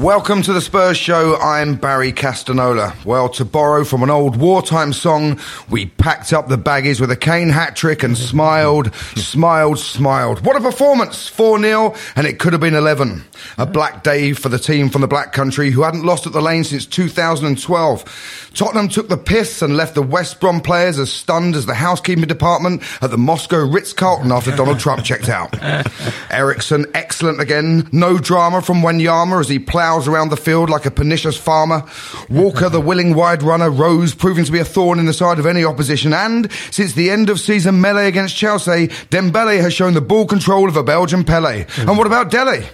Welcome to the Spurs Show. I'm Barry Castagnola. Well, to borrow from an old wartime song, we packed up the baggies with a Kane hat trick and smiled, smiled, smiled. What a performance! 4 0, and it could have been 11. A black day for the team from the Black Country who hadn't lost at the lane since 2012. Tottenham took the piss and left the West Brom players as stunned as the housekeeping department at the Moscow Ritz Carlton after Donald Trump checked out. Eriksen, excellent again. No drama from Wanyama as he around the field like a pernicious farmer. Walker, the willing wide runner, rose, proving to be a thorn in the side of any opposition. And since the end of season melee against Chelsea, Dembele has shown the ball control of a Belgian Pele. And what about Dele?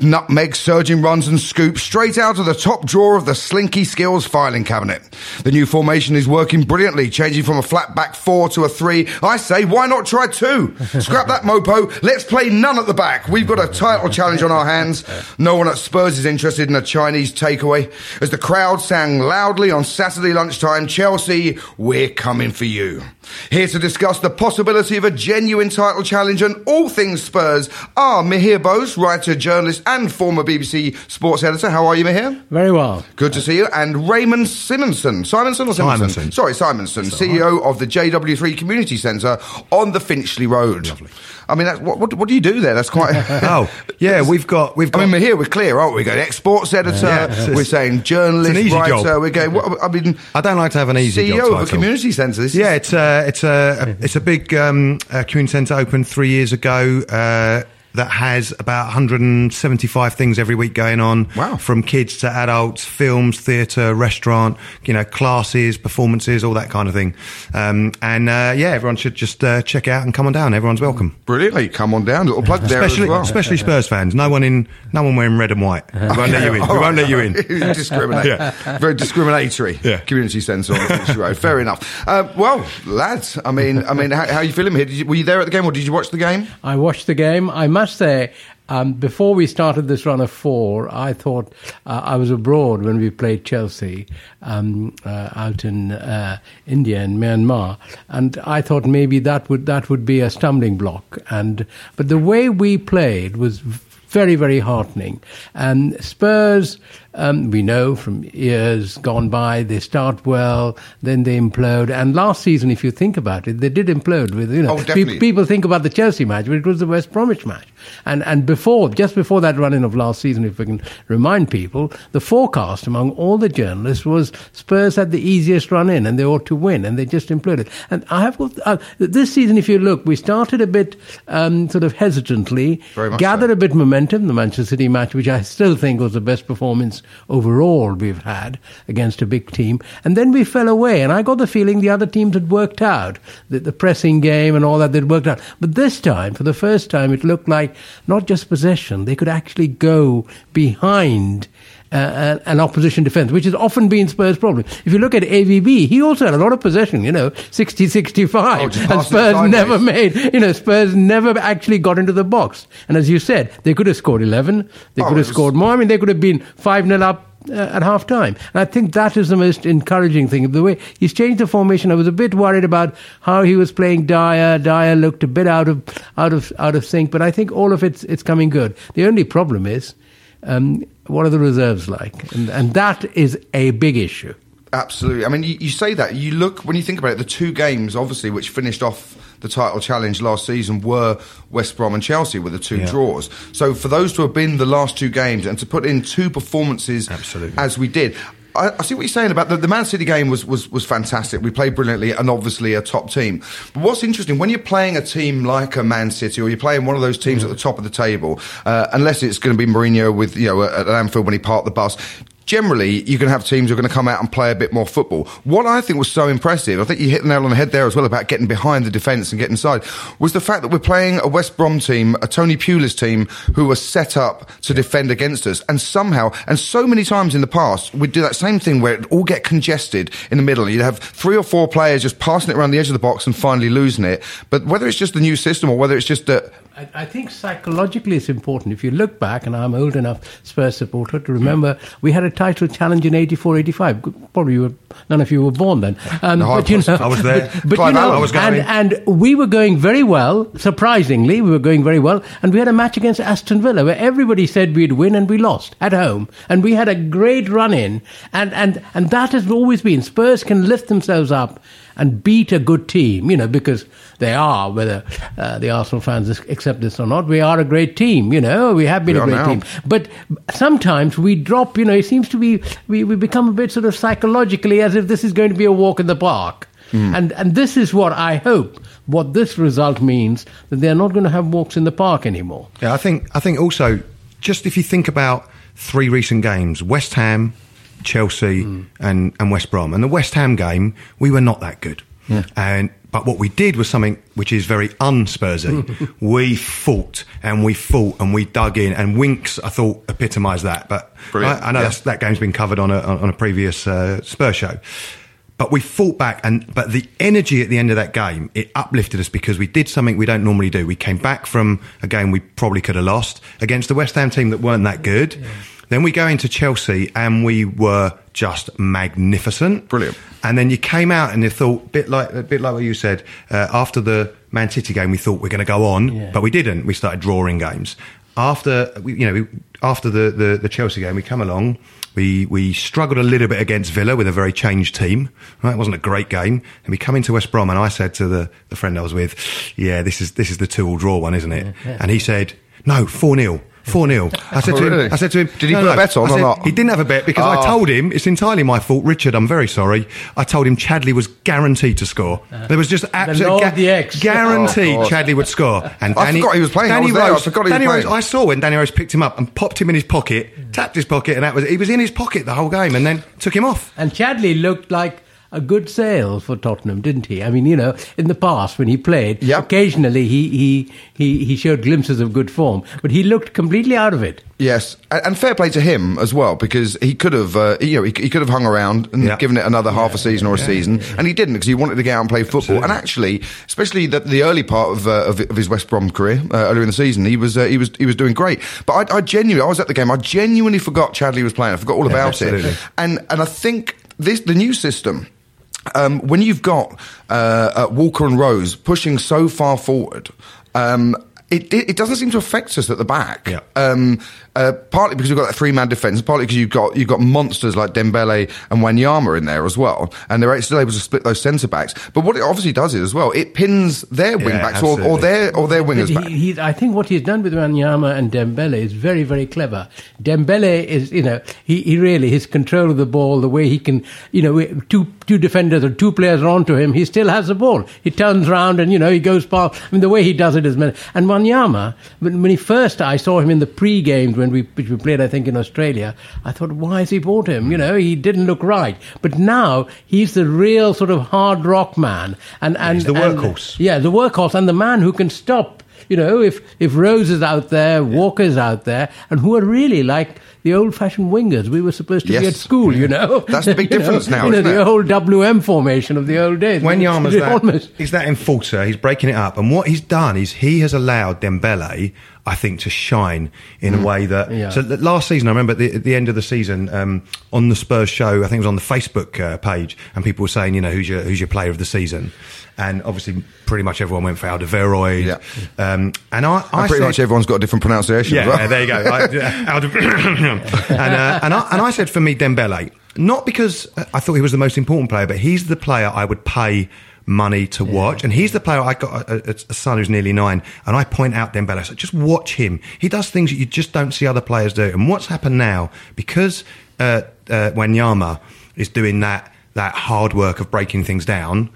Nutmeg surging runs and scoops straight out of the top drawer of the Slinky Skills filing cabinet. The new formation is working brilliantly, changing from a flat back four to a three. I say, why not try two? Scrap that mopo. Let's play none at the back. We've got a title challenge on our hands. No one at Spurs is interested in a Chinese takeaway. As the crowd sang loudly on Saturday lunchtime, Chelsea, we're coming for you. Here to discuss the possibility of a genuine title challenge and all things Spurs are Mihir Bose, writer, journalist, and former BBC sports editor. How are you, Mihir? Very well. Good to see you. And Raymond Simonson. Simonson or Simonson? Simonson. Sorry, Simonson, CEO of the JW3 Community Centre on the Finchley Road. Lovely. I mean, that's, what, what, what do you do there? That's quite. Oh, yeah, we've got we've got. I mean, we're here, we're clear, aren't we? We're going exports editor, Yeah, we're saying journalist, it's an easy writer, job. we're going, what, I mean, I don't like to have an easy CEO job of a title. community centre. This Yeah, is, it's a it's a it's a big um, uh, community centre opened three years ago. Uh, that has about 175 things every week going on. Wow. From kids to adults, films, theatre, restaurant, you know, classes, performances, all that kind of thing. Um, and uh, yeah, everyone should just uh, check it out and come on down. Everyone's welcome. brilliantly. Come on down, little plug there Especially, as well. especially Spurs fans. No one in, no one wearing red and white. We won't let you in. We won't let you in. Discriminate. Very discriminatory. Yeah. Community centre on the Finchley Road. Fair enough. Uh, well, lads, I mean, I mean, how, how are you feeling here? Did you, were you there at the game, or did you watch the game? I watched the game. I must say, um, before we started this run of four, I thought uh, I was abroad when we played Chelsea um, uh, out in uh, India and Myanmar, and I thought maybe that would that would be a stumbling block. And but the way we played was very very heartening. And Spurs, um, we know from years gone by, they start well, then they implode. And last season, if you think about it, they did implode with you know Oh, pe- people think about the Chelsea match, but it was the West Bromwich match. And and before, just before that run in of last season, if we can remind people, the forecast among all the journalists was Spurs had the easiest run in and they ought to win, and they just imploded. And I have uh, this season, if you look, we started a bit um, sort of hesitantly, gathered so. a bit of momentum. The Manchester City match, which I still think was the best performance overall we've had against a big team, and then we fell away. And I got the feeling the other teams had worked out the, the pressing game and all that they'd worked out. But this time, for the first time, it looked like not just possession; they could actually go behind. Uh, an opposition defense, which has often been Spurs' problem. If you look at AVB, he also had a lot of possession, you know, 60 65. Oh, and Spurs never made, you know, Spurs never actually got into the box. And as you said, they could have scored 11, they Oh, could have scored more. I mean, they could have been 5 0 up. Uh, at half time. And I think that is the most encouraging thing. Of the way he's changed the formation, I was a bit worried about how he was playing Dier. Dier looked a bit out of out of out of sync, but I think all of it's it's coming good. The only problem is um, what are the reserves like? And, and that is a big issue. Absolutely. I mean, you, you say that. You look, when you think about it, the two games, obviously, which finished off the title challenge last season were West Brom and Chelsea with the two Yeah. draws. So for those to have been the last two games and to put in two performances Absolutely. as we did. I, I see what you're saying about the, the Man City game was, was, was fantastic. We played brilliantly and obviously a top team. But what's interesting, when you're playing a team like a Man City or you're playing one of those teams at the top of the table, uh, unless it's going to be Mourinho with, you know, at Anfield when he parked the bus, generally you're going to have teams who are going to come out and play a bit more football. What I think was so impressive, I think you hit the nail on the head there as well about getting behind the defence and getting inside, was the fact that we're playing a West Brom team, a Tony Pulis team, who were set up to defend against us. And somehow, and so many times in the past, we'd do that same thing where it'd all get congested in the middle. You'd have three or four players just passing it around the edge of the box and finally losing it. But whether it's just the new system or whether it's just that I, I think psychologically it's important. If you look back, and I'm old enough Spurs supporter to remember, we had a title challenge in 84, 85. Probably you were, none of you were born then. Um, No, I but, you was. know, I was there. But, but you know, Allen was going. and, and we were going very well, surprisingly, we were going very well. And we had a match against Aston Villa where everybody said we'd win and we lost at home. And we had a great run in. And, and, and that has always been Spurs can lift themselves up and beat a good team, you know, because they are, whether uh, the Arsenal fans accept this or not, we are a great team, you know, we have been We a great now. team. But sometimes we drop, you know, it seems to be, we, we become a bit sort of psychologically as if this is going to be a walk in the park. And, and this is what I hope, what this result means, that they're not going to have walks in the park anymore. Yeah, I think I think also just if you think about three recent games, West Ham, Chelsea, and and West Brom, and the West Ham game, we were not that good. And but what we did was something which is very unspursy. we fought and we fought and we dug in, and Winks I thought epitomised that. But. I, I know Yeah. that's, that game's been covered on a on a previous uh, Spurs show. But we fought back, and but the energy at the end of that game it uplifted us because we did something we don't normally do. We came back from a game we probably could have lost against the West Ham team that weren't that good. Then we go into Chelsea and we were just magnificent, Brilliant. And then you came out and you thought, bit like a bit like what you said uh, after the Man City game, we thought we're going to go on, Yeah. but we didn't. We started drawing games after you know after the, the the Chelsea game. We come along. We we struggled a little bit against Villa with a very changed team. Right, it wasn't a great game. And we come into West Brom, and I said to the, the friend I was with, "Yeah, this is this is the two all draw one, isn't it?" And he said, "No, four 0 Four 0 I said Oh, to really? him, I said to him, Did he "No, put a bet on I or said, not? He didn't have a bet because I Oh. told him it's entirely my fault. Richard, I'm very sorry. I told him Chadli was guaranteed to score. Uh-huh. there was just absolute Lord of the X. guaranteed Oh, Chadli would score. And I Danny, forgot he was playing. I Danny was there. I Rose, forgot he was Danny Rose. playing. I saw when Danny Rose picked him up and popped him in his pocket, tapped his pocket, and that was he was in his pocket the whole game, and then took him off. And Chadli looked like a good sale for Tottenham, didn't he? I mean, you know, in the past when he played, Yep. occasionally he, he, he, he showed glimpses of good form, but he looked completely out of it. Yes, and, and fair play to him as well because he could have, uh, you know, he, he could have hung around and Yeah. given it another half a season or a season, and he didn't because he wanted to get out and play football. And actually, especially the, the early part of, uh, of of his West Brom career uh, earlier in the season, he was uh, he was he was doing great. But I, I genuinely, I was at the game, I genuinely forgot Chadli was playing. I forgot all about absolutely. it, and and I think this the new system. Um, when you've got uh, uh, Walker and Rose pushing so far forward, um, it, it, it doesn't seem to affect us at the back. Yeah. Um, uh, partly because we've got that three man defence, partly because you've got you've got monsters like Dembele and Wanyama in there as well, and they're still able to split those centre backs. But what it obviously does is as well, it pins their wing backs or, or their or their wingers But back. he, he, I think what he's done with Wanyama and Dembele is very, very clever. Dembele is, you know, he, he really, his control of the ball, the way he can, you know, two, two defenders or two players are onto him, he still has the ball. He turns round and, you know, he goes past. I mean, the way he does it is, men- and Wanyama, when, when he first, I saw him in the pre-games when we, which we played, I think, in Australia, I thought, why has he bought him? You know, he didn't look right. But now, he's the real sort of hard rock man. And, and, He's the and- workhorse. yeah, the workhorse and the man who can stop. You know, if if Rose is out there, Walker's out there, and who are really like the old-fashioned wingers we were supposed to be at school. You know, That's the big You know, difference now, You know, isn't the it? old WM formation of the old days. Wanyama's that, almost. he's that enforcer, he's breaking it up. And what he's done is he has allowed Dembele, I think, to shine in a way that. Yeah. So last season, I remember at the, at the end of the season, um, on the Spurs show, I think it was on the Facebook uh, page, and people were saying, you know, who's your, who's your player of the season? And obviously, pretty much everyone went for Alderweireld. Yeah. Um, and I, I And pretty said, much everyone's got a different pronunciation. as well. yeah, there you go. I, yeah, of- and, uh, and, I, and I said for me, Dembele, not because I thought he was the most important player, but he's the player I would pay money to watch. And he's the player I got a, a, a son who's nearly nine, and I point out Dembele. I said, just watch him. He does things that you just don't see other players do. And what's happened now, because uh, uh, Wanyama is doing that that hard work of breaking things down.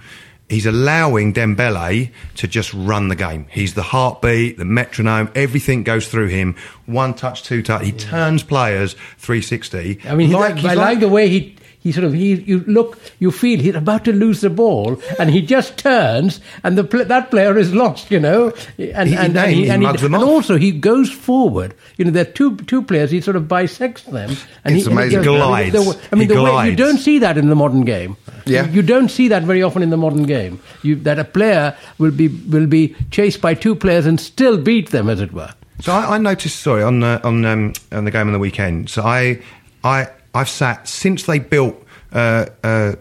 He's allowing Dembele to just run the game. He's the heartbeat, the metronome, everything goes through him. One touch, two touch. He turns players 360. I mean, Like- I he's like, the way he he sort of he you look you feel he's about to lose the ball and he just turns and the that player is lost you know and He- and, he- and, he and, mugs them and also he goes forward you know there are two two players he sort of bisects them and It's he, amazing. goes- Glides. the- I mean He the way you don't see that in the modern game Yeah. you, you don't see that very often in the modern game you, that a player will be will be chased by two players and still beat them as it were So I, I noticed, sorry, on the, on um, on the game on the weekend. So I I I've sat since they built uh, uh,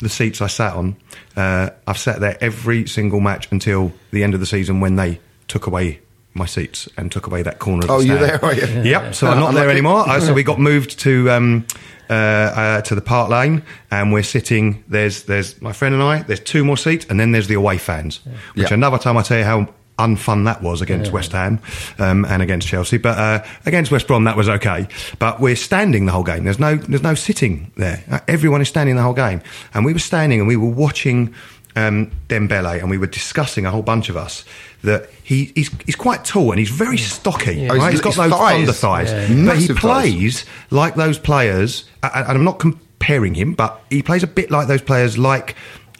the seats I sat on. Uh, I've sat there every single match until the end of the season when they took away my seats and took away that corner. Of Oh, the you're there, are you? Yep. So I'm not there anymore. Uh, so we got moved to. Um, uh, uh, to the park lane, and we're sitting. There's there's my friend and I. There's two more seats, and then there's the away fans. Which Yeah. another time I tell you how unfun that was against West Ham um, and against Chelsea. But uh, against West Brom, that was okay. But we're standing the whole game. There's no there's no sitting there. Uh, Everyone is standing the whole game, and we were standing and we were watching um, Dembele, and we were discussing a whole bunch of us that he, he's he's quite tall and he's very stocky. Oh, Right? his- he's got his those thighs. thunder thighs, Yeah. but he Massive thighs. plays like those players. And I'm not comparing him, but he plays a bit like those players, like.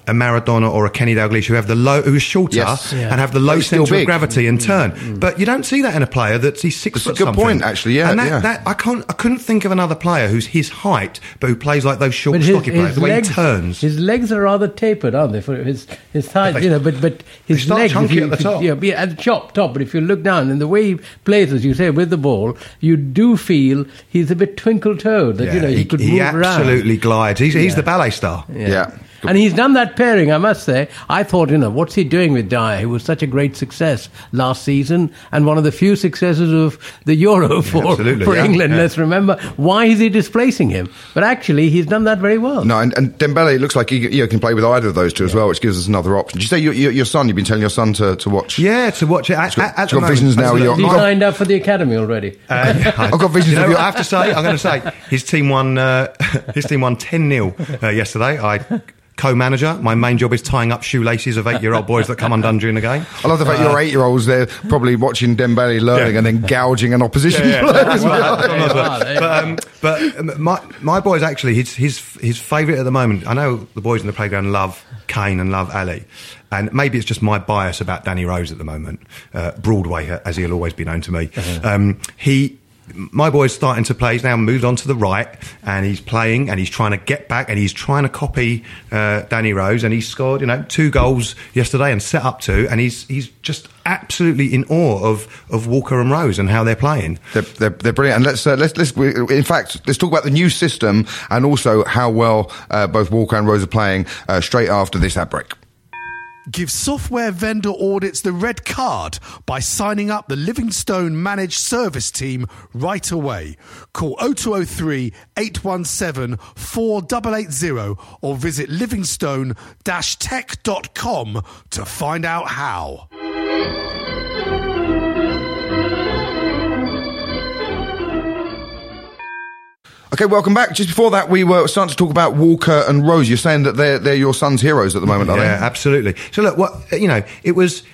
A Maradona or a Kenny Dalglish who have the low, who's shorter Yes. Yeah. and have the low He's still centre of gravity and mm. turn. Mm. But you don't see that in a player that's he's six That's a good something. point, actually, yeah, and that, yeah. that I can't, I couldn't think of another player who's his height but who plays like those short, But his, stocky players. The way legs, he turns. his legs are rather tapered, aren't they? For his his thighs, They- you know. But but his start legs, chunky if you, at the if you- top. yeah, yeah, at the top, top. But if you look down and the way he plays, as you say, with the ball, you do feel he's a bit twinkle toed. That you know he, he, could he move around. absolutely glides. He's, he's the ballet star. Yeah. And he's done that pairing, I must say. I thought, you know, what's he doing with Dier, who was such a great success last season and one of the few successes of the Euro for, absolutely, for yeah, England, yeah. let's remember. Why is he displacing him? But actually, he's done that very well. No, and, and Dembele it looks like he you can play with either of those two as well, which gives us another option. Did you say your, your, your son? You've been telling your son to, to watch? Yeah, to watch it. At, got- at, at he's got visions moment, now, absolutely. He I've signed up for the academy already. Uh, I've got visions You know of what you- I have to say, I'm going to say his team won. Uh, his team won ten 0 uh, yesterday. I co-manager. My main job is tying up shoelaces of eight-year-old boys that come undone during the game. I love the fact your eight-year-olds there probably watching Dembele learning Yeah. and then gouging an opposition Yeah, yeah. player as well. There you But, um, but um, my my boy's actually his his his favourite at the moment. I know the boys in the playground love Kane and love Alli, and maybe it's just my bias about Danny Rose at the moment. Uh, Broadway, as he'll always be known to me. Um, he. My boy's starting to play. He's now moved on to the right, and he's playing, and he's trying to get back, and he's trying to copy uh, Danny Rose, and he scored, you know, two goals yesterday, and set up two, and he's he's just absolutely in awe of of Walker and Rose and how they're playing. They're, they're, they're brilliant. And let's, uh, let's, let's, in fact, let's talk about the new system and also how well uh, both Walker and Rose are playing uh, straight after this ad break. Give software vendor audits the red card by signing up the Livingstone Managed Service Team right away. Call 0203 817 4880 or visit livingstone-tech.com to find out how. Okay, welcome back. Just before that, we were starting to talk about Walker and Rose. You're saying that they're, they're your son's heroes at the moment, are yeah, they? Yeah, absolutely. So look, what you know, it was.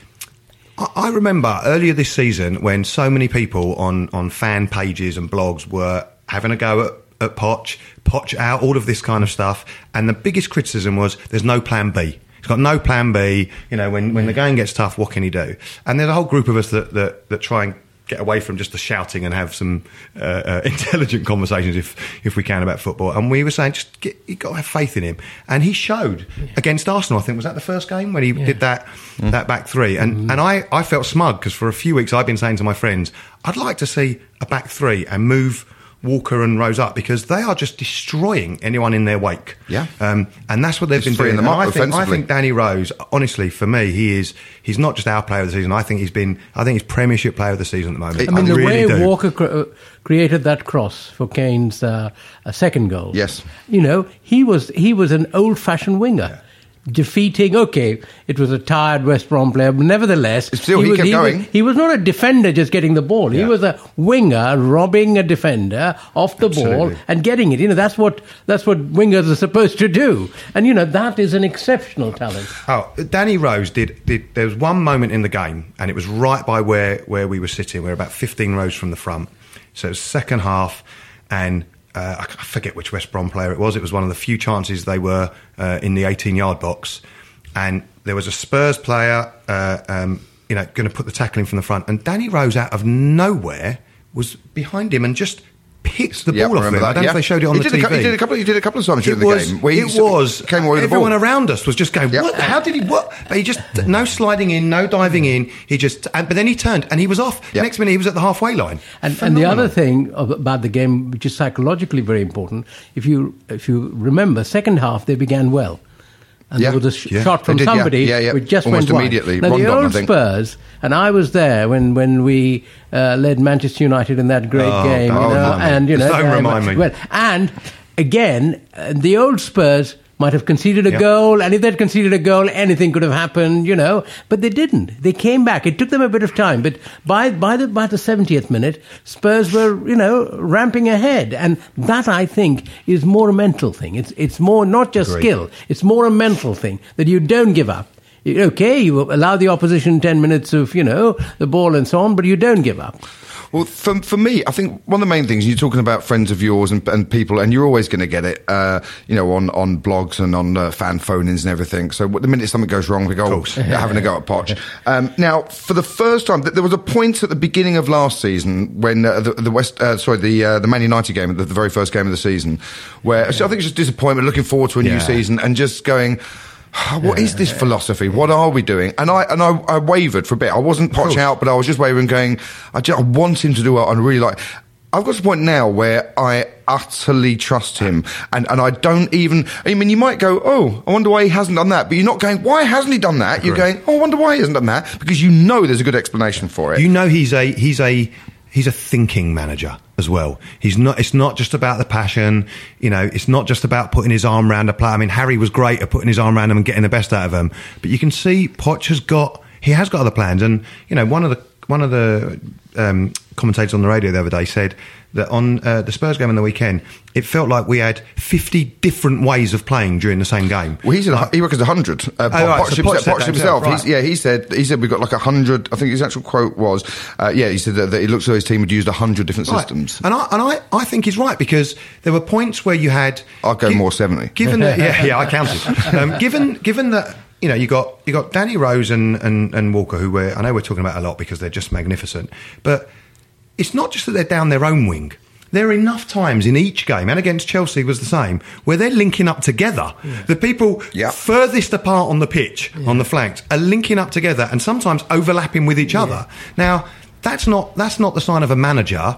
I remember earlier this season when so many people on on fan pages and blogs were having a go at. At Poch, Poch out, all of this kind of stuff, and the biggest criticism was there's no plan B. He's got no plan B. You know, when, when the game gets tough, what can he do? And there's a whole group of us that, that, that try and get away from just the shouting and have some uh, uh, intelligent conversations if if we can about football. And we were saying, just get, you got to have faith in him. And he showed against Arsenal. I think was that the first game when he did that that back three. And and I I felt smug because for a few weeks I've been saying to my friends, I'd like to see a back three and move. Walker and Rose up because they are just destroying anyone in their wake. Yeah. um, and that's what they've Just been doing. them And up I think, I think Danny Rose, honestly, for me, he is he's not just our player of the season. I think he's been I think he's Premiership player of the season at the moment. I mean, the really way do. Walker cr- uh, created that cross for Kane's uh, second goal. Yes. You know, he was he was an old-fashioned winger. Defeating, okay, it was a tired West Brom player, but nevertheless, Still, he was, kept was- going. he was not a defender just getting the ball. He was a winger robbing a defender off the ball and getting it. You know, that's what that's what wingers are supposed to do. And you know, that is an exceptional talent. Oh, Danny Rose did, did. There was one moment in the game, and it was right by where, where we were sitting. We were about 15 rows from the front. So it was second half, and uh, I forget which West Brom player it was. It was one of the few chances they were uh, in the 18 yard box, and there was a Spurs player, uh, um, you know, going to put the tackle in from the front, and Danny Rose out of nowhere was behind him and just picked the Yeah, ball off him. remember I don't know if they showed it on He the did a TV. cou- he did a couple. He did a couple of times during It the game. where it was. came away with the everyone ball. around us was just going. Yep. What? How did he? What? But he just no sliding in, no diving in. He just. And, but then he turned and he was off. Yep. Next minute he was at the halfway line. And, and the other thing about the game, which is psychologically very important, if you if you remember, second half they began well, and Yeah, there was a sh- yeah. shot from did, somebody yeah, yeah. which just Almost went wide. immediately. Now the old think. Spurs, and I was there when when we uh, led Manchester United in that great Oh, game, don't you know, me. and you know, Don't remind me. well, and again, uh, the old Spurs. Might have conceded a Yep. goal, and if they'd conceded a goal, anything could have happened, you know. But they didn't. They came back. It took them a bit of time, but by by the by the seventieth minute, Spurs were you know ramping ahead, and that I think is more a mental thing. It's it's more not just skill. It's more a mental thing that you don't give up. Okay, you allow the opposition ten minutes of you know the ball and so on, but you don't give up. Well, for, for me, I think one of the main things you're talking about friends of yours and, and people, and you're always going to get it, uh, you know, on, on blogs and on uh, fan phone-ins and everything. So the minute something goes wrong, we go, oh, having a go at Poch. Um, now, for the first time, there was a point at the beginning of last season when uh, the, the West, uh, sorry, the uh, the Man United game, the, the very first game of the season, where so I think it's just disappointment, looking forward to a new Yeah. season, and just going. What is this philosophy? What are we doing? And I and I, I wavered for a bit. I wasn't Poch out, but I was just wavering, going. I, just, I want him to do what I really like. I've got to the point now where I utterly trust him, and and I don't even. I mean, you might go, oh, I wonder why he hasn't done that, but you're not going, why hasn't he done that? You're going, oh, I wonder why he hasn't done that, because you know there's a good explanation for it. You know he's a he's a he's a thinking manager as well. He's not. It's not just about the passion. You know, it's not just about putting his arm around a player. I mean, Harry was great at putting his arm around him and getting the best out of him. But you can see Poch has got he has got other plans. And you know, one of the one of the um, commentators on the radio the other day said that on uh, the Spurs game on the weekend, it felt like we had fifty different ways of playing during the same game. Well, he said he reckons hundred. Uh, Oh, right, so said Poch himself. He's, yeah, he said he said we've got like hundred. I think his actual quote was, uh, yeah, he said that, that it looks like his team had used hundred different Right. systems. And I and I, I think he's right because there were points where you had. I'll go more 70. Given that, yeah, yeah, I counted. Um, given given that you know you got you got Danny Rose and, and and Walker, who we're I know we're talking about a lot because they're just magnificent, but it's not just that they're down their own wing. There are enough times in each game, and against Chelsea was the same, where they're linking up together. The people Yeah. furthest apart on the pitch, on the flanks, are linking up together and sometimes overlapping with each other. Now, that's not that's not the sign of a manager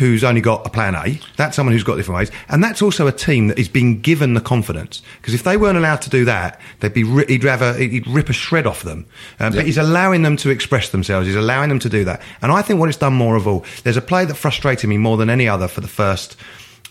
who's only got a plan A. That's someone who's got different ways, and that's also a team that is being given the confidence. Because if they weren't allowed to do that, they'd be he'd a, he'd rip a shred off them. Um, But he's allowing them to express themselves. He's allowing them to do that. And I think what it's done more of all, there's a player that frustrated me more than any other for the first.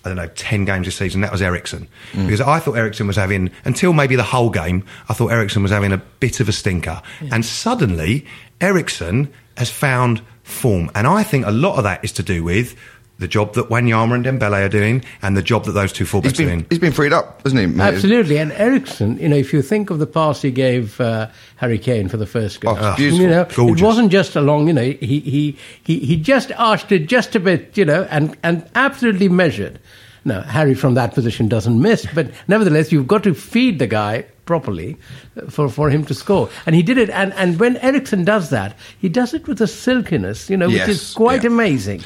I don't know, 10 games this season, that was Eriksen. Because I thought Eriksen was having, until maybe the whole game, I thought Eriksen was having a bit of a stinker. And suddenly, Eriksen has found form. And I think a lot of that is to do with the job that Wanyama and Dembele are doing and the job that those two He's fullbacks are doing. he's been freed up, hasn't he? mate? Absolutely, and Eriksen, you know, if you think of the pass he gave uh, Harry Kane for the first goal, Oh, beautiful. you know, Gorgeous. it wasn't just along, you know, he, he he he just arched it just a bit, you know, and and absolutely measured. Now Harry from that position doesn't miss, but nevertheless, you've got to feed the guy properly for, for him to score, and he did it. And and when Eriksen does that, he does it with a silkiness, you know, Yes, which is quite yeah. amazing.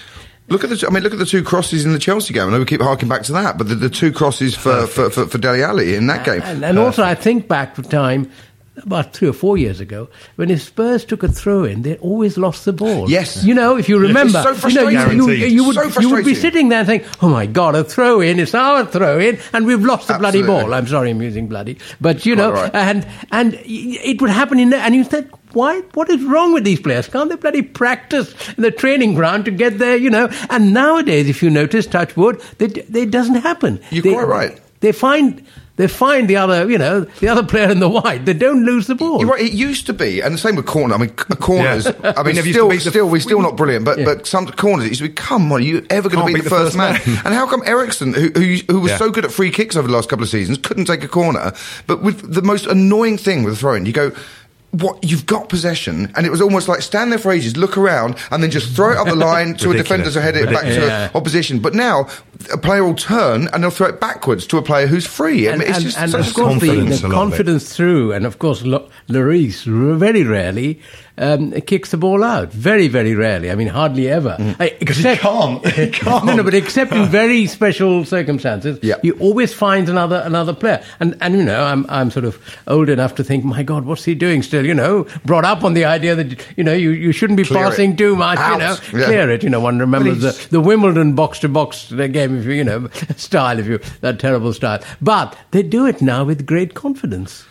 Look at the. I mean, look at the two crosses in the Chelsea game. I know we keep harking back to that, but the, the two crosses for, for, for, for Dele Alli in that game. And, and also, I think back to time about three or four years ago when if Spurs took a throw in, they always lost the ball. Yes. you know, if you remember, so you, know, you, frustrating. you, you would So you would be sitting there saying, "Oh my God, a throw in! It's our throw in, and we've lost the bloody ball." I'm sorry, I'm using bloody, but you know, right. and and it would happen in there, and you said. Why? What is wrong with these players? Can't they bloody practice in the training ground to get there? You know. And nowadays, if you notice, touch wood, it doesn't happen. You're They- quite right. They find they find the other, you know, the other player in the white. They don't lose the ball. You're right. It used to be, and the same with corner. I mean, corners. Yeah. I mean, never still, the- still, we're still not brilliant. But Yeah. but some corners, it used to be. Come on, are you ever going to Can't beat the, first, man? and how come Eriksen, who who, who was Yeah. so good at free kicks over the last couple of seasons, couldn't take a corner? But with the most annoying thing with throwing, you go. What you've got possession, and it was almost like stand there for ages, look around, and then just throw it up the line to a defender to head it back Ridiculous. to Yeah. opposition. But now, a player will turn and they'll throw it backwards to a player who's free. I and, mean, it's and- just and such of course the, confidence, the a lot of it. confidence through, and of course Lo- Lloris very rarely um, kicks the ball out. Very, very rarely. I mean, hardly ever. Mm. Except can't. He can't. no, no, but except in very special circumstances, Yeah. he always finds another another player. And and you know, I'm I'm sort of old enough to think, my God, what's he doing still? You know, brought up on the idea that you know you, you shouldn't be Clear it. passing too much. Out. You know, Yeah. clear it. You know, one remembers the, the Wimbledon box to box game, if you you know style, if you that terrible style. But they do it now with great confidence.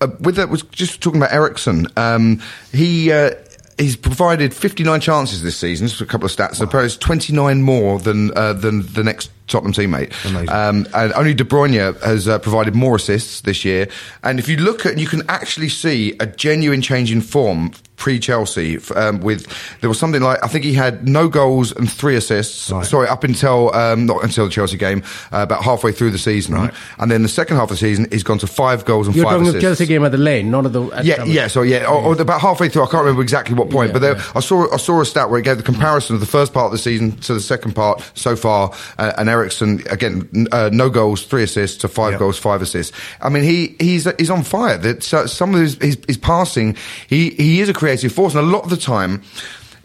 Uh, with that was just talking about Eriksen. Um, he uh, he's provided 59 chances this season. Just a couple of stats. Wow. It's 29 more than uh, than the next Tottenham teammate. Amazing. Um, and only De Bruyne has uh, provided more assists this year. And if you look at, you can actually see a genuine change in form pre Chelsea. Um, with there was something like I think he had no goals and three assists. Right. Sorry, up until um, not until the Chelsea game, uh, about halfway through the season. Right. And then the second half of the season, he's gone to five goals and You're five talking assists. of Chelsea game at the lane, not at the. At Yeah, yeah, so yeah, or, or about halfway through, I can't remember exactly what point, Yeah, but there, yeah. I saw I saw a stat where it gave the comparison of the first part of the season to the second part so far, uh, and Eriksen again, uh, no goals, three assists to five Yeah. goals, five assists. I mean, he he's he's on fire. That so some of his, his his passing, he he is a creative force, and a lot of the time.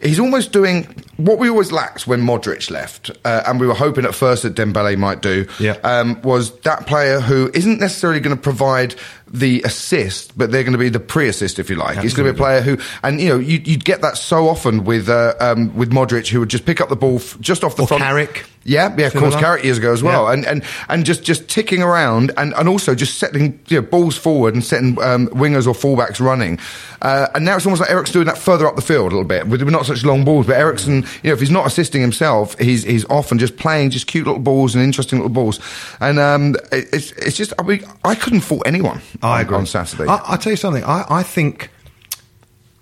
He's almost doing what we always lacked when Modric left, uh, and we were hoping at first that Dembele might do. Yeah. Um, was that player who isn't necessarily going to provide the assist, but they're going to be the pre-assist, if you like. He's going to be a player who, and you know, you, you'd get that so often with uh, um, with Modric, who would just pick up the ball f- just off the Or front. Carrick. Yeah, yeah, of course, Carrick years ago as well, Yeah. and and and just just ticking around, and and also just setting you know, balls forward and setting um, wingers or fullbacks running. Uh, and now it's almost like Eric's doing that further up the field a little bit with with not such long balls. But Eriksen, you know, if he's not assisting himself, he's he's often just playing just cute little balls and interesting little balls. And um, it, it's it's just I mean I couldn't fault anyone I agree. on Saturday. I, I'll tell you something. I, I think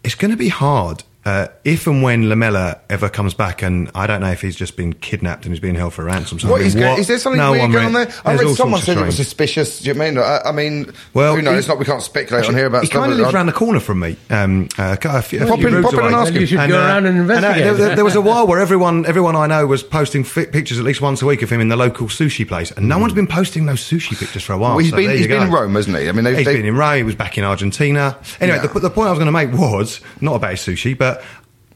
it's going to be hard uh, if and when Lamela ever comes back, and I don't know if he's just been kidnapped and he's being held for ransom. So I what mean, is, go- what- is there something no weird one going on there? I there's read all someone sorts of said it was suspicious. Do you mean? I, I mean, Well, who knows? It's not. We can't speculate on here about he stuff. kind of lives around the corner from me. Um, uh, a few, a Pop in- pop in and ask him. You should go around and uh, investigate. there, there- there was a while where everyone, everyone I know was posting fi- pictures at least once a week of him in the local sushi place, and no one's been posting those sushi pictures for a while. Well, he's so been there he's you been in Rome, hasn't he? I mean, they, He's they, been in Rome. He was back in Argentina. Anyway, the, the point I was going to make was not about his sushi, but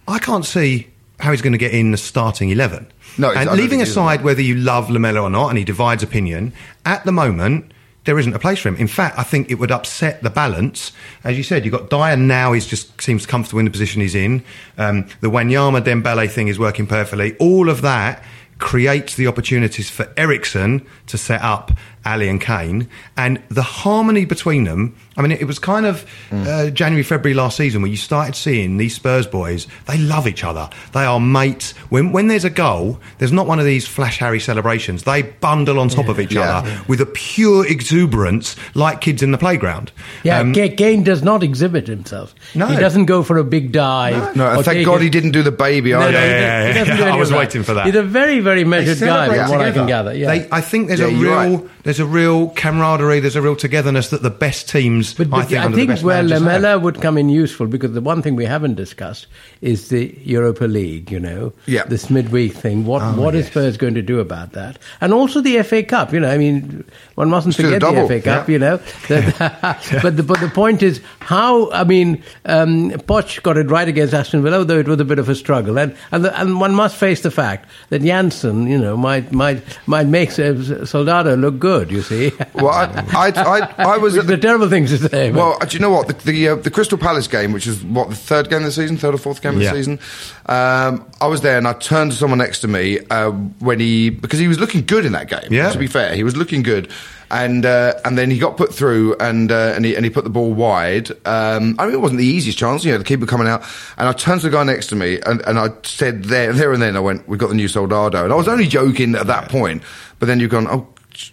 I can't see how he's going to get in the starting eleven. No, and leaving think he is. aside whether you love Lamela or not, and he divides opinion at the moment. There isn't a place for him. In fact, I think it would upset the balance. As you said, you've got Dier now, he just seems comfortable in the position he's in. Um, the Wanyama Dembele thing is working perfectly. All of that creates the opportunities for Eriksen to set up Alli and Kane. And the harmony between them, I mean, it, was kind of uh, January, February last season where you started seeing these Spurs boys, they love each other. They are mates. When, when there's a goal, there's not one of these flash Harry celebrations. They bundle on top of each Yeah. other with a pure exuberance like kids in the playground. Yeah, Um, Ga- Kane does not exhibit himself. No. He doesn't go for a big dive. no, and or thank God it- he didn't do the baby No, either. no, he Yeah, doesn't- yeah, he yeah. I was waiting for that. He's a very, very measured guy, celebrate from what I can gather. Yeah. They, I think there's Yeah, a real, right. there's a real camaraderie. There's a real togetherness that the best teams, But, but I think, I the think where. Lamela would come in useful because the one thing we haven't discussed is the Europa League. You know, Yeah. this midweek thing. What Oh, what is yes. Spurs going to do about that? And also the FA Cup. You know, I mean, one mustn't the forget the, FA Cup. yeah. You know, but the but the point is how. I mean, um, Poch got it right against Aston Villa, though it was a bit of a struggle. And and, the, and one must face the fact that Janssen, you know, might might might make Soldado look good. You see. Well, I, I, I, I was is a the terrible thing to say. but- Well, do you know what the the, uh, the Crystal Palace game, which is what the third game of the season, third or fourth game Yeah. of the season. Um, I was there and I turned to someone next to me uh, when he because he was looking good in that game. Yeah. To be fair, he was looking good. And uh, and then he got put through and uh, and he and he put the ball wide. Um, I mean, it wasn't the easiest chance, you know, the keeper coming out. And I turned to the guy next to me and, and I said there there and then I went, "We got the new Soldado." And I was only joking at that point, but then you've gone, "Oh,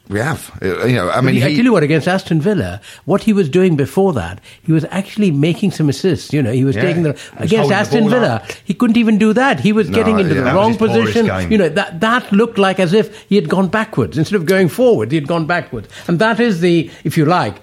we have." Uh, You know, I mean, I tell you what, against Aston Villa, what he was doing before that, he was actually making some assists. You know, he was Yeah. taking the against holding the Aston Villa. up. He couldn't even do that. He was No, getting into yeah. the wrong position. You know, that that looked like as if he had gone backwards instead of going forward. He had gone backwards, and that is the, if you like.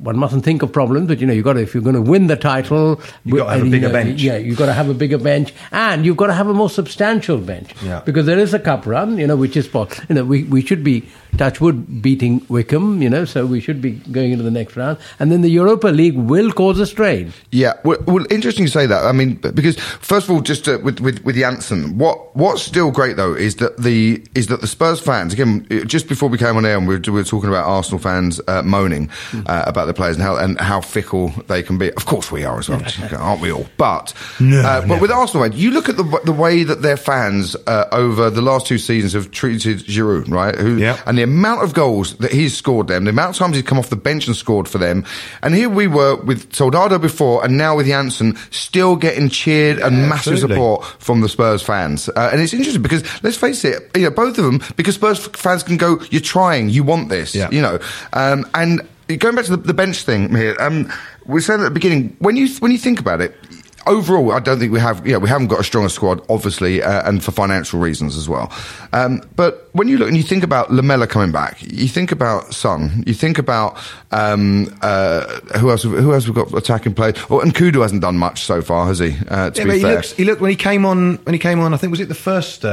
one mustn't think of problems, but you know, you got to, if you're going to win the title, You've got to have a bigger uh, bench. Yeah, you've got to have a bigger bench, and you've got to have a more substantial bench. Yeah. Because there is a cup run, you know, which is, po- you know, we, we should be Touchwood beating Wycombe, you know, so we should be going into the next round, and then the Europa League will cause a strain. Yeah, well, well, interesting you say that. I mean, because first of all, just uh, with with with Janssen, what what's still great though is that the is that the Spurs fans again uh, just before we came on air and we were, we were talking about Arsenal fans uh, moaning uh, about the players and how and how fickle they can be. Of course, we are as well, aren't we all? But No, uh, but with Arsenal, fans, you look at the the way that their fans uh, over the last two seasons have treated Giroud, right? Who Yeah. and the amount of goals that he's scored them, the amount of times he's come off the bench and scored for them. And here we were with Soldado before, and now with Janssen, still getting cheered and massive absolutely. support from the Spurs fans. Uh, and it's interesting because let's face it, you know, both of them, because Spurs fans can go, "You're trying, you want this," Yeah. you know. Um, and going back to the, the bench thing here, um, we said at the beginning when you when you think about it. Overall, I don't think we have. Yeah, we haven't got a stronger squad, obviously, uh, and for financial reasons as well. Um, but when you look and you think about Lamela coming back, you think about Son, you think about um, uh, who else? Who else we've got attacking play? Oh, and N'Koudou hasn't done much so far, has he? Uh, to Yeah, be but he fair, looks, he looked when he came on. When he came on, I think was it the first.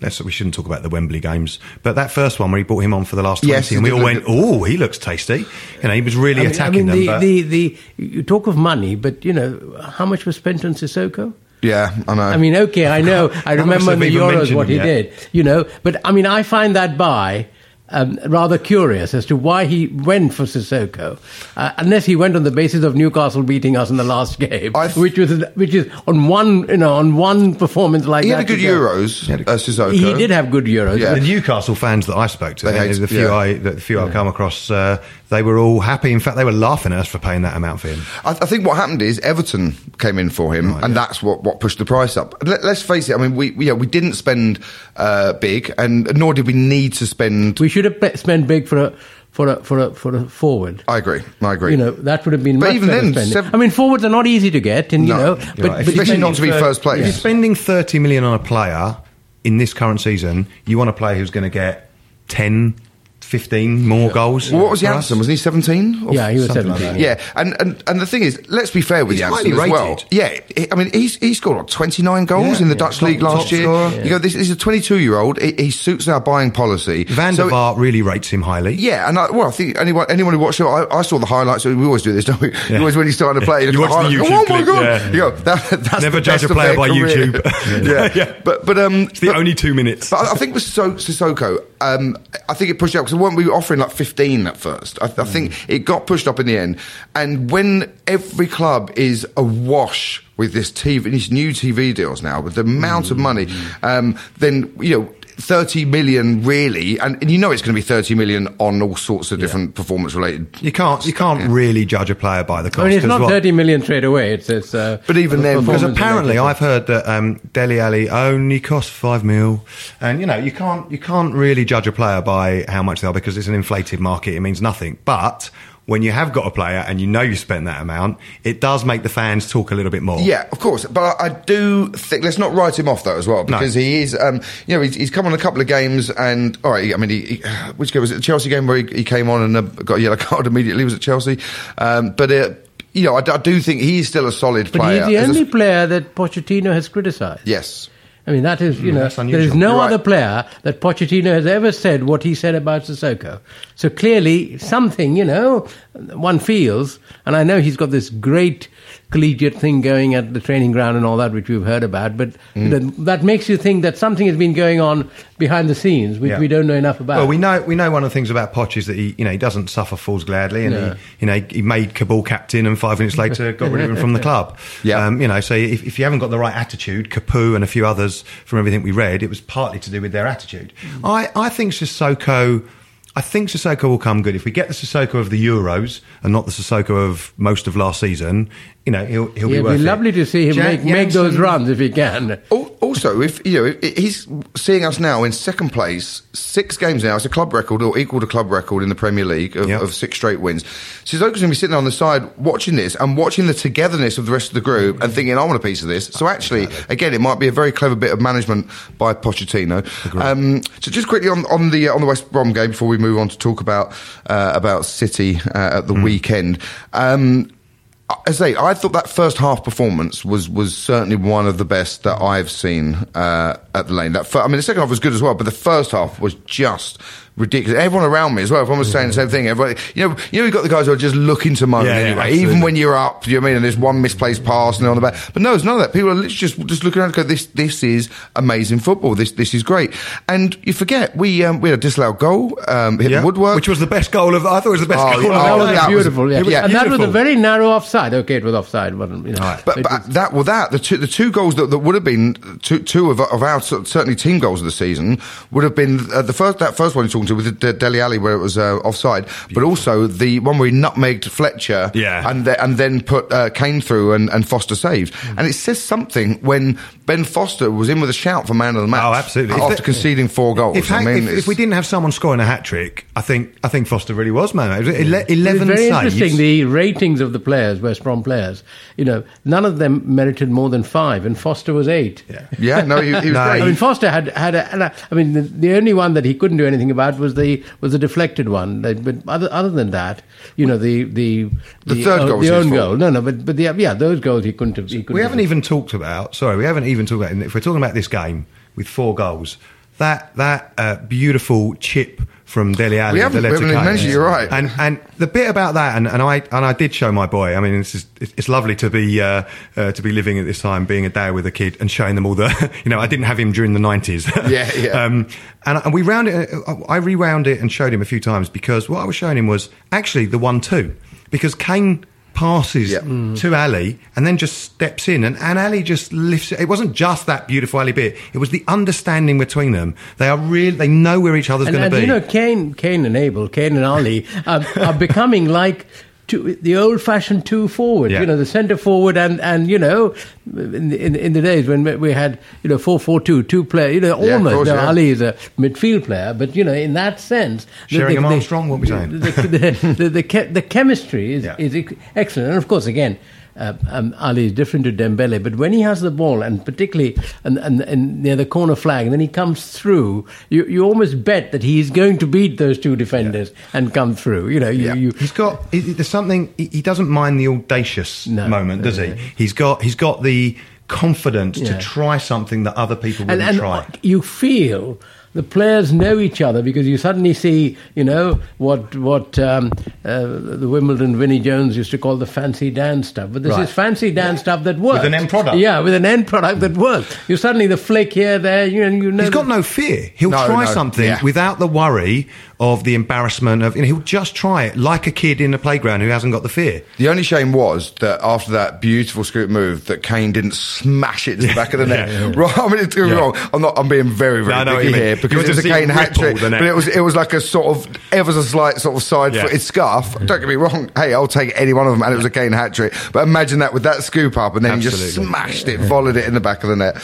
Let's, we shouldn't talk about the Wembley games, but that first one where he brought him on for the last twenty, Yes, and we all went, "Oh, he looks tasty." You know, he was really I mean, attacking I mean, them. the, but the, the, you talk of money, but you know, how much was spent on Sissoko? yeah, I know. I mean, okay, I know. I remember the Euros what he yet? did, you know. But I mean, I find that buy um, rather curious as to why he went for Sissoko, uh, unless he went on the basis of Newcastle beating us in the last game, th- which was which is on one you know on one performance like he that. had a good. Euros, uh, Sissoko. He did have good Euros. Yeah. the Newcastle fans that I spoke to, They the, hate- the few yeah. I, the few I've come across, uh, they were all happy. In fact, they were laughing at us for paying that amount for him. I, I think what happened is Everton came in for him, and that's what, what pushed the price up. Let, us face it. I mean, we, we yeah we didn't spend uh, big, and nor did we need to spend. We should have spent big for a for a for a for a forward. I agree. I agree. You know that would have been. But much even then, spending. seven- I mean, forwards are not easy to get, and you No, know, you're but, right. but especially not to be first place. If you're spending 30 million on a player in this current season, you want a player who's going to get 10, 15 more goals. well, what was for us. Janssen? Wasn't he seventeen? Yeah, he was Something like 17. Yeah, and, and and the thing is, let's be fair with He's Janssen highly as well. Yeah, he- I mean, he's he scored what, 29 goals Yeah, in the yeah. Dutch Top- league last year. scorer. You go, this is a 22 year old. He, he suits our buying policy. Van So- der Vaart really rates him highly. Yeah, and I, well, I think anyone anyone who watched it, I, I saw the highlights. We always do this, don't we? You always when he's starting to play, you, You watch the highlights, YouTube Oh my clip, god! yeah. You go, that, that's Never the judge a player by career. YouTube. yeah. Yeah. but but um, It's the only two minutes. But I I think with Sissoko, Sissoko um, I think it pushed up because we were offering like 15 at first. I, I think it got pushed up in the end. And when every club is awash with this TV, these new TV deals now, with the amount of money, um, then you know. 30 million really and, and you know it's going to be 30 million on all sorts of different performance related you can't you can't really judge a player by the cost. I mean, it's 'cause not what- 30 million straight away. It's, it's uh, But even then, Because apparently, related. I've heard that um, Dele Alli only costs five mil, and you know you can't you can't really judge a player by how much they are because it's an inflated market. It means nothing. But when you have got a player and you know you spent that amount, it does make the fans talk a little bit more. Yeah, of course. But I, I do think let's not write him off though as well No. because he is. Um, you know, he's, he's come on a couple of games and all right. I mean, he, he, which game was it? The Chelsea game where he, he came on and uh, got a yellow card immediately. Was at Chelsea? Um, but uh, you know, I do think he's still a solid But player. he's the As a- only player that Pochettino has criticised. yes. I mean, that is, you mm, know, that's there is no other player that Pochettino has ever said what he said about Sissoko. So clearly, something, you know, one feels, and I know he's got this great collegiate thing going at the training ground and all that, which we've heard about, but Mm. you that makes you think that something has been going on behind the scenes, which Yeah. we don't know enough about. Well, we know we know one of the things about Poch is that he you know he doesn't suffer fools gladly, and No. he you know he made Kaboul captain, and five minutes later got rid of him from the club. Yeah. um, you know, so if, if you haven't got the right attitude, Capoue and a few others from everything we read, it was partly to do with their attitude. I I think Sissoko. I think Sissoko will come good if we get the Sissoko of the Euros and not the Sissoko of most of last season. You know, he'll he'll be It'd worth be it. lovely to see him Jan- make, make those runs if he can. Also, if you know, if he's seeing us now in second place, six games now. It's a club record or equal to club record in the Premier League of, Yeah. of six straight wins. Sissoko's going to be sitting on the side watching this and watching the togetherness of the rest of the group and thinking, "I want a piece of this." So actually, again, it might be a very clever bit of management by Pochettino. Um, so just quickly on, on the uh, on the West Brom game before we move on to talk about uh, about City uh, at the Hmm. weekend. Um, I say, I thought that first half performance was was certainly one of the best that I've seen uh, at the lane. That I mean, the second half was good as well, but the first half was just ridiculous. Everyone around me as well. Everyone was saying the same thing. Everybody, you know, you know, you got the guys who are just looking to moan Yeah, yeah, anyway, absolutely. even when you're up. You know what I mean? And there's one misplaced pass and they're on the back. But no, it's none of that. People are literally just just looking around and go, "This this is amazing football. This this is great." And you forget we um, we had a disallowed goal, um, hit Yeah, the woodwork, which was the best goal of. I thought it was the best Oh, goal yeah. of that Oh, was game. that was- beautiful, yeah. it was and that was a very narrow offside. Okay, it was offside, wasn't you know? But, it but was- that well, that the two the two goals that, that would have been two two of, of our certainly team goals of the season would have been uh, the first that first one you're talking to with the Dele Alli where it was uh, offside, but also the one where he nutmegged Fletcher, Yeah. and the, and then put uh, Kane through and, and Foster saved, Mm. and it says something when Ben Foster was in with a shout for man of the match. Oh, absolutely. If After the- conceding four goals, If, I mean, if, if we didn't have someone scoring a hat trick, I think I think Foster really was man. Of the ele- It was very saves. interesting. The ratings of the players, West Brom players, you know, none of them merited more than five, and Foster was eight. Yeah. yeah, no, he, he was No, great. I mean, Foster had had a, a- I mean, the, the only one that he couldn't do anything about was the was the deflected one. But but other other than that, you know, the the The third own- goal was the his own fault. goal. No, no, but but the, yeah, those goals he couldn't have. He couldn't we have haven't even talked about. Sorry, we haven't even talked about. If we're talking about this game with four goals, that that uh, beautiful chip from Dele Alli. We haven't- we haven't even mentioned you're right. And and the bit about that, and, and I and I did show my boy. I mean, it's just, it's lovely to be uh, uh, to be living at this time, being a dad with a kid, and showing them all the. You know, I didn't have him during the nineties. Yeah, yeah. um, and, and we round it. uh, I rewound it and showed him a few times because what I was showing him was actually the one-two because Kane passes Yeah. Mm. to Alli and then just steps in and, and Alli just lifts it. It wasn't just that beautiful Alli bit. It was the understanding between them. They are really, they know where each other's going to be. you know, Kane, Kane and Abel, Kane and Alli are, are becoming like two, the old-fashioned two forward. Yeah. You know, the centre forward and and you know, in the, in, in the days when we had you know four four two two player. You know, Yeah, almost. course, now. Alli is a midfield player, but you know, in that sense, Sheringham the- the- Armstrong, what we saying? The, the, the, the, che- the chemistry is, is excellent, and of course, again. Uh, um, Alli is different to Dembele, but when he has the ball, and particularly and, and, and near the corner flag, and then he comes through, you, you almost bet that he is going to beat those two defenders and come through. You know, you, Yeah. you He's got. he- There's something. He doesn't mind the audacious No. moment, does he? He's got. He's got the confidence to try something that other people wouldn't and try. you feel the players know each other because you suddenly see, you know, what what um, uh, the Wimbledon Vinnie Jones used to call the fancy dance stuff. But this Right. is fancy dance stuff that works With an end product. Yeah, with an end product that works. You suddenly the flick here, there, you know, you know. He's got that- no fear. He'll No, try no, something yeah. without the worry of the embarrassment of. You know, he'll just try it like a kid in a playground who hasn't got the fear. The only shame was that after that beautiful scoop move, that Kane didn't smash it to the back of the net. Right, I mean, it's going Yeah. wrong. I'm not. I'm being very, very No, I know what picky here because it was a Kane hat trick, but it was it was like a sort of ever so slight sort of side Yeah. footed scuff. Don't get me wrong. Hey, I'll take any one of them, and it was a Kane hat trick. But imagine that with that scoop up, and then he just smashed it, volleyed it in the back of the net.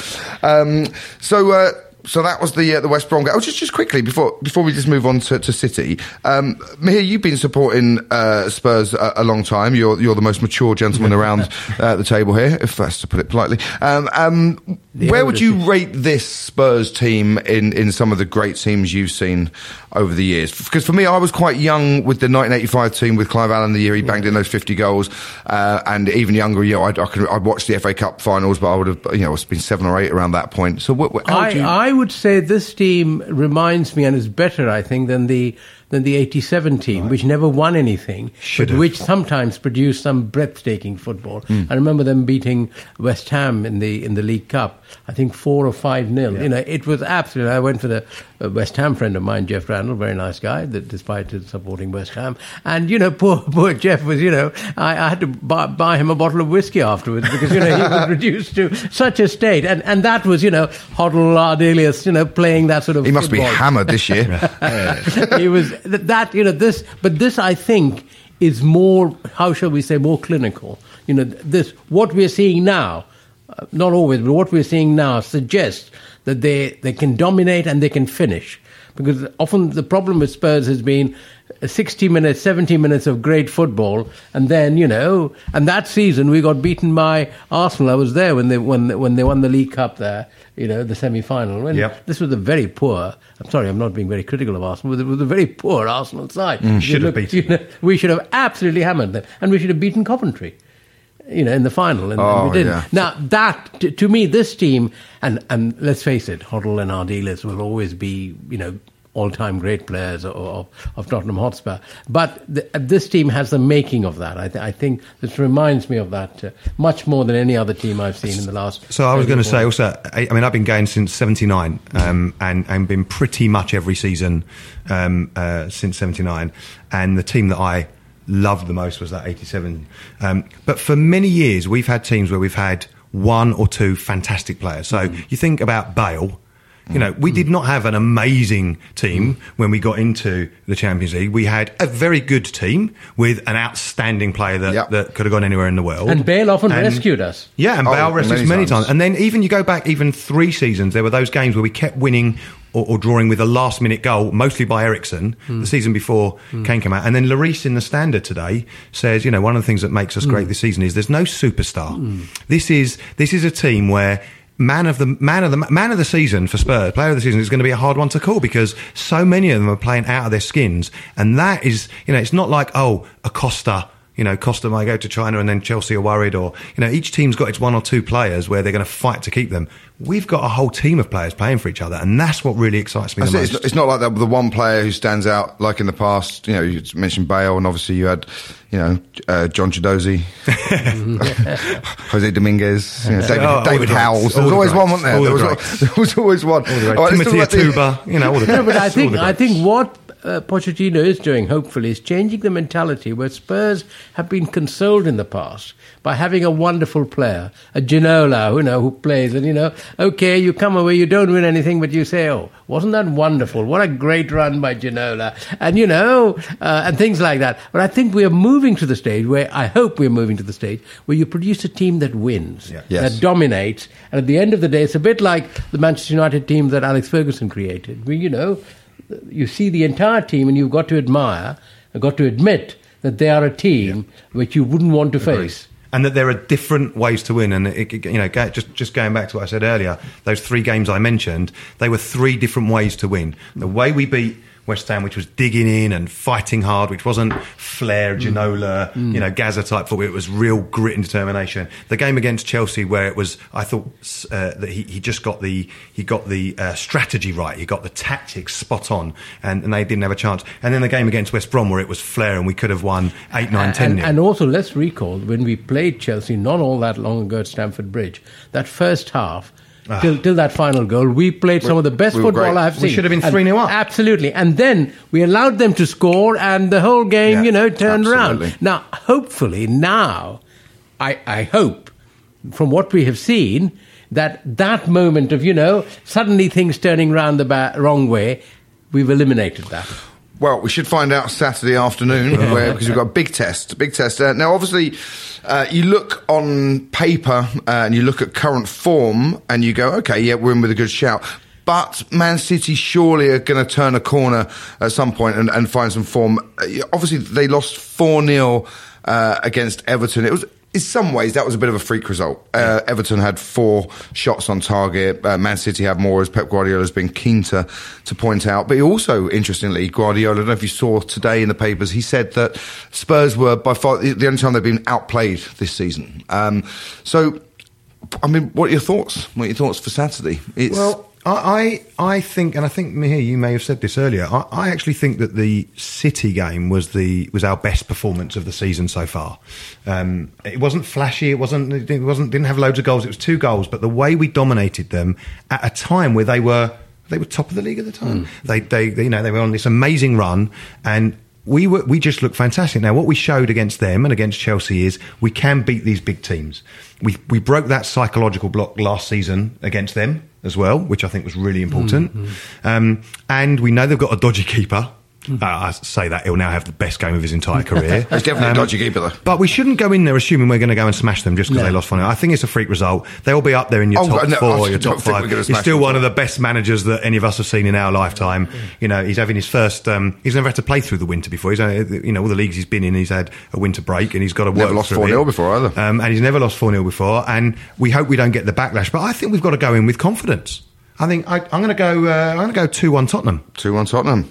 Um, so. Uh, so that was the uh, the West Brom game. Oh, just just quickly before before we just move on to, to City. Um, Mihir, you've been supporting uh, Spurs a, a long time. You're you're the most mature gentleman around uh, the table here, if that's to put it politely. Um, um, where would you rate this Spurs team in, in some of the great teams you've seen over the years? Because for me, I was quite young with the 1985 team with Clive Allen the year he banged in those 50 goals, uh, and even younger. You know, I'd, I could, I'd watched the FA Cup finals, but I would have you know it's been seven or eight around that point. So what, how would I, you? I would say this team reminds me and is better, I think, than the than the '87 team, which never won anything, Should but have. which sometimes produced some breathtaking football. Hmm. I remember them beating West Ham in the in the League Cup. I think four or five nil. You know, it was absolutely. I went with a, a West Ham friend of mine, Jeff Randall, very nice guy, that despite his supporting West Ham. And you know, poor poor Jeff was. You know, I, I had to buy, buy him a bottle of whiskey afterwards because you know he was reduced to such a state. And and that was you know Hoddle Ardiles, you know, playing that sort of. he must be hammered this year. he was that you know this but this i think is more how shall we say more clinical. You know this what we're seeing now uh, not always but what we're seeing now suggests that they they can dominate and they can finish. Because often the problem with Spurs has been 60 minutes, 70 minutes of great football, and then you know, and that season we got beaten by Arsenal. I was there when they when when they won the League Cup there, you know, the semi final. Yep. this was a very poor. I'm sorry, I'm not being very critical of Arsenal, but it was a very poor Arsenal side. Mm, you should have beaten you know, we should have absolutely hammered them, and we should have beaten Coventry. You know, in the final, and, and Oh, we didn't. yeah. Now that, to, to me, this team, and and let's face it, Hoddle and Ardiles will always be, you know, all-time great players of, of, Tottenham Hotspur. But the, this team has the making of that. I, th- I think this reminds me of that uh, much more than any other team I've seen in the last. So I was going to say also, I, I mean, I've been going since '79, um, and and been pretty much every season um, uh, since '79. And the team that I loved the most was that '87. Um, but for many years, we've had teams where we've had one or two fantastic players. So you think about Bale. You know, we hmm. did not have an amazing team hmm. when we got into the Champions League. We had a very good team with an outstanding player that, Yep. that could have gone anywhere in the world. And Bale often And- rescued us. yeah, and Oh, Bale rescued many many, times. times. And then even you go back even three seasons, there were those games where we kept winning or, or drawing with a last minute goal, mostly by Eriksen, hmm. the season before Kane came out. And then Lloris in the standard today says, you know, one of the things that makes us great this season is there's no superstar. This is this is a team where man of the man of the man of the season for Spurs, player of the season is going to be a hard one to call because so many of them are playing out of their skins, and that is, you know, it's not like oh, Acosta. You know, Costa might go to China and then Chelsea are worried, or, you know, each team's got its one or two players where they're going to fight to keep them. We've got a whole team of players playing for each other, and that's what really excites me That's the it. most. It's, it's not like the, the one player who stands out like in the past. You know, you mentioned Bale, and obviously you had, you know, uh, John Chiedozie, Jose Dominguez, you know, David, Oh, all the David greats. Howells. There All was the always one, wasn't there? There was, there was always one. All the greats. All right, Timothy talk Atuba, you know, all the No, but I think I think what uh, Pochettino is doing, hopefully, is changing the mentality where Spurs have been consoled in the past by having a wonderful player, a Ginola, you know, who plays, and you know, okay, you come away, you don't win anything, but you say, oh, wasn't that wonderful? What a great run by Ginola, and you know, uh, and things like that. But I think we are moving to the stage where I hope we're moving to the stage where you produce a team that wins, Yeah. Yes. that dominates, and at the end of the day, it's a bit like the Manchester United team that Alex Ferguson created. We, you know, you see the entire team, and you've got to admire, got to admit that they are a team which you wouldn't want to face. and that there are different ways to win. And it, it- you know, just just going back to what I said earlier, those three games I mentioned, they were three different ways to win. The way we beat West Ham, which was digging in and fighting hard, which wasn't flair, Ginola, you know, Gazza type football. It was real grit and determination. The game against Chelsea, where it was, I thought uh, that he, he just got the he got the uh, strategy right. He got the tactics spot on, and, and they didn't have a chance. And then the game against West Brom, where it was flair, and we could have won eight, nine, ten. and, and also, let's recall when we played Chelsea not all that long ago at Stamford Bridge, that first half. Ah. Till, till that final goal, we played some of the best we football great. I've seen. We seen. should have been 3-0 up. Absolutely. And then we allowed them to score, and the whole game, Yeah, you know, turned absolutely. around. Now, hopefully, now, I, I hope, from what we have seen, that that moment of, you know, suddenly things turning round the ba- wrong way, we've eliminated that. Well, we should find out Saturday afternoon where, because we've got a big test. Big test. Uh, now, obviously, uh, you look on paper uh, and you look at current form and you go, okay, yeah, we're in with a good shout. But Man City surely are going to turn a corner at some point and, and find some form. Uh, obviously, they lost 4 0 uh, against Everton. It was. In some ways, that was a bit of a freak result. Uh, Everton had four shots on target. Uh, Man City had more, as Pep Guardiola has been keen to, to point out. But he also, interestingly, Guardiola, I don't know if you saw today in the papers, he said that Spurs were by far the the only time they've been outplayed this season. Um, so, I mean, what are your thoughts? What are your thoughts for Saturday? It's, Well, I, I I think, and I think Mihir, you may have said this earlier. I, I actually think that the City game was the was our best performance of the season so far. Um, it wasn't flashy. It wasn't. It wasn't. Didn't have loads of goals. It was two goals, but the way we dominated them at a time where they were they were top of the league at the time. They, they they you know they were on this amazing run and. We were, we just looked fantastic. Now, what we showed against them and against Chelsea is we can beat these big teams. We we broke that psychological block last season against them as well, which I think was really important. Um, and we know they've got a dodgy keeper. Uh, I say that he'll now have the best game of his entire career. He's definitely a dodgy keeper, though. But we shouldn't go in there assuming we're going to go and smash them just because No. they lost 4 I think it's a freak result. They'll be up there in your Oh, top no, I four, your top five. gonna He's still them. one of the best managers that any of us have seen in our lifetime. You know, he's having his first. Um, he's never had to play through the winter before. He's uh, you know all the leagues he's been in. He's had a winter break and he's got to work. Never lost 4-0 before either. Um, and he's never lost four 0 before. And we hope we don't get the backlash. But I think we've got to go in with confidence. I think I, I'm going to go. Uh, I'm going to go two one Tottenham. 2 1 Tottenham.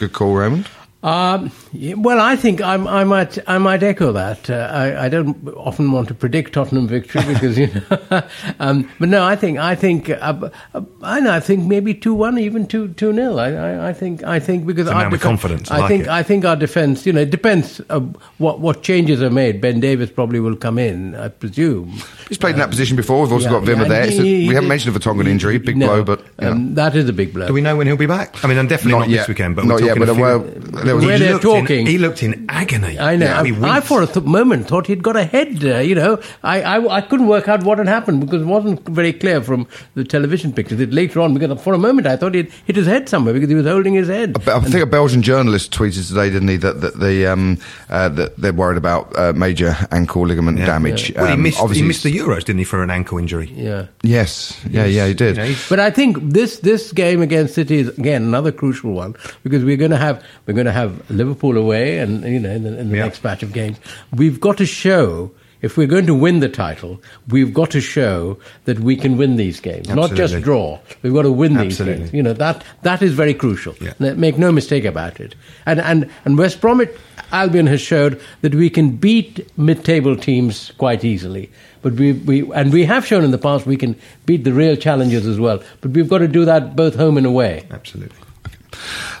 Good call, Raymond. Um, well, I think I'm, I might I might echo that. Uh, I, I don't often want to predict Tottenham victory because you know, um, but no, I think I think uh, uh, I know I think maybe two one, even two two nil. I, I, I think I think because a our man confidence. I I like think it. I think our defense. You know, it depends uh, what what changes are made. Ben Davies probably will come in, I presume. He's played in that position before. We've also Yeah, got Wimmer yeah, there. and It's a- he- he we haven't did- mentioned the Vertonghen injury. Big No, blow, but um, that is a big blow. Do we know when he'll be back? I mean, I'm definitely not, yet. this weekend, but not we're yet. talking But a few- well, there was Where they're looked in- talking- he looked in agony. I know. Yeah, he I, I for a th- moment thought he'd got a head. Uh, you know, I, I I couldn't work out what had happened because it wasn't very clear from the television pictures. It later on, because for a moment I thought he'd hit his head somewhere because he was holding his head. I think a Belgian journalist tweeted today, didn't he, that, that the um, uh, that they're worried about uh, major ankle ligament Yeah. damage. Well, he Um, missed, he missed the Euros, didn't he, for an ankle injury? Yeah. Yes, yeah, yeah, he did. But I think this this game against City is again another crucial one because we're going to have we're going to have Liverpool away and you know in the, in the Yeah. next batch of games we've got to show if we're going to win the title we've got to show that we can win these games not just draw we've got to win these Absolutely. games you know that that is very crucial Yeah. Make no mistake about it and and and West Bromwich Albion has showed that we can beat mid-table teams quite easily. But we, we and we have shown in the past we can beat the real challengers as well. But we've got to do that both home and away. Absolutely.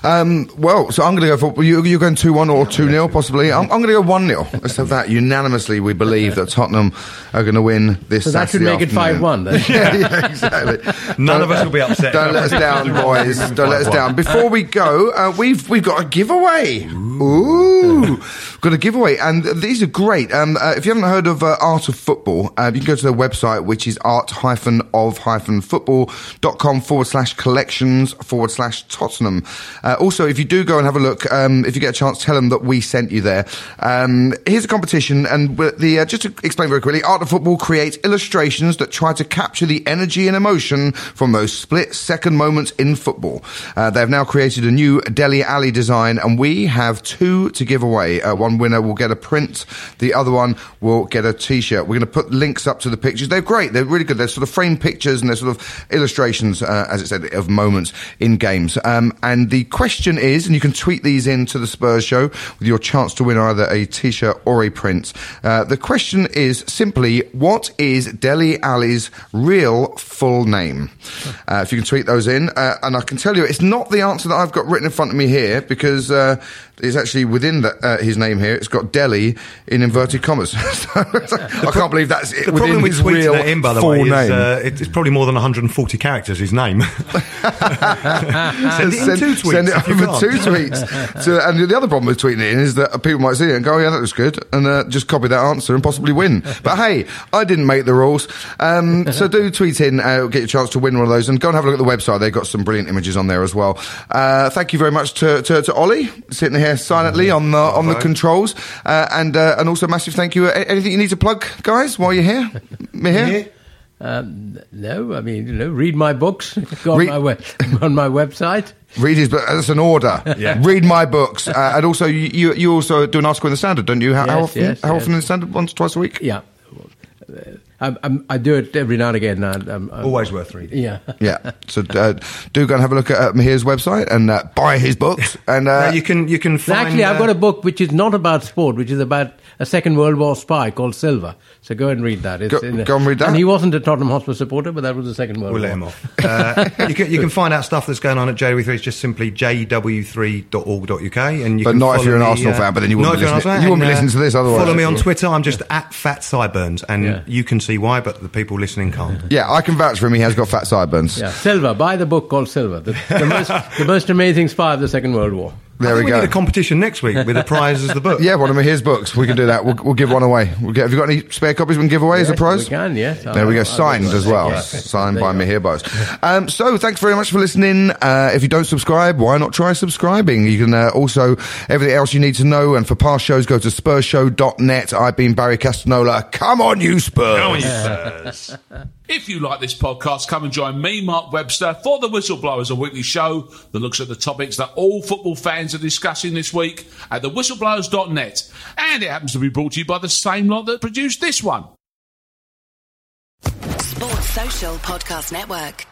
Um, well, so I'm going to go for you. You're going two one or two 0 possibly. I'm, I'm going to go one 0 Let's have that. Unanimously, we believe that Tottenham are going to win this. So that should make it 5-1 then. yeah, yeah, exactly. None Don't- of us will be upset. Don't let us down, boys. Don't let us down. Before we go, uh, we've we've got a giveaway. Ooh, got a giveaway, and these are great. Um, uh, if you haven't heard of uh, Art of Football, uh, you can go to their website, which is art of football.com forward slash collections forward slash Tottenham. Uh, also, if you do go and have a look, um, if you get a chance, tell them that we sent you there. Um, here's a competition, and the uh, just to explain very quickly, Art of Football creates illustrations that try to capture the energy and emotion from those split second moments in football. Uh, they have now created a new Dele Alli design, and we have two to give away. Uh, one winner will get a print, the other one will get a T-shirt. We're going to put links up to the pictures. They're great. They're really good. They're sort of framed pictures and they're sort of illustrations, uh, as it said, of moments in games. Um, and the question is, and you can tweet these in to the Spurs show with your chance to win either a T-shirt or a print. Uh, the question is simply, what is Dele Alli's real full name? Uh, if you can tweet those in, uh, and I can tell you, it's not the answer that I've got written in front of me here because uh, it's actually within the, uh, his name here. It's got Deli in inverted commas. So, I can't believe that's it The problem with real that in, by the full way, is name. uh, it's probably more than 140 characters. His name. send it in send, two tweets. send it if you over two tweets. And the other problem with tweeting it in is that people might see it and go, oh, yeah, that looks good, and uh, just copy that answer and possibly win. But hey, I didn't make the rules. Um, so do tweet in, uh, get your chance to win one of those, and go and have a look at the website. They've got some brilliant images on there as well. Uh, thank you very much to, to, to Oli, sitting here silently on the, on the controls. Uh, and, uh, and also massive thank you. Anything you need to plug, guys, while you're here? Mihir? Yeah. Um, no, I mean, you know, read my books go on, Read- my, we- on my website. Read his book. That's an order. Yeah. Read my books, uh, and also you, you you also do an article in the Standard, don't you? How, how Yes, often? yes, how yes. often in the Standard? Once, twice a week. Yeah. I, I'm, I do it every now and again. I, I'm, I'm, Always worth reading. Yeah. Yeah. So uh, do go and have a look at uh, Mihir's website and uh, buy his books. And uh, Now you can you can find. Actually, I've uh, got a book which is not about sport, which is about a Second World War spy called Silver. So go and read that. It's Go- in go and read that. And he wasn't a Tottenham Hotspur supporter, but that was the Second World We'll War. let him off. Uh, you, can, you can find out stuff that's going on at JW3. It's just simply jw3.org.uk. And you But can not if you're an me, Arsenal uh, fan, but then you not wouldn't if you're an listen- Arsenal you fan, wouldn't be listening to this otherwise. Follow me on Twitter. I'm just at Fat Sideburns, and Yeah. you can see why, but the people listening can't. yeah, I can vouch for him. He has got fat sideburns. Yeah, Silver. Buy the book called Silver, the, the, most, the most amazing spy of the Second World War. There I think we we go. need a competition next week with a prize as the book. Yeah, one of his books. We can do that. We'll, we'll give one away. We'll get, have you got any spare copies we can give away as a prize? we can, yes. There we go. I'll- I'll Signed as well. Yes. Signed by you Mihir, both. Um, so thanks very much for listening. Uh, if you don't subscribe, why not try subscribing? You can uh, also, everything else you need to know. And for past shows, go to spursshow.net. I've been Barry Castagnola. Come on, you Spurs. If you like this podcast, come and join me, Mark Webster, for The Whistleblowers, a weekly show that looks at the topics that all football fans are discussing this week at thewhistleblowers.net. And it happens to be brought to you by the same lot that produced this one. Sports Social Podcast Network.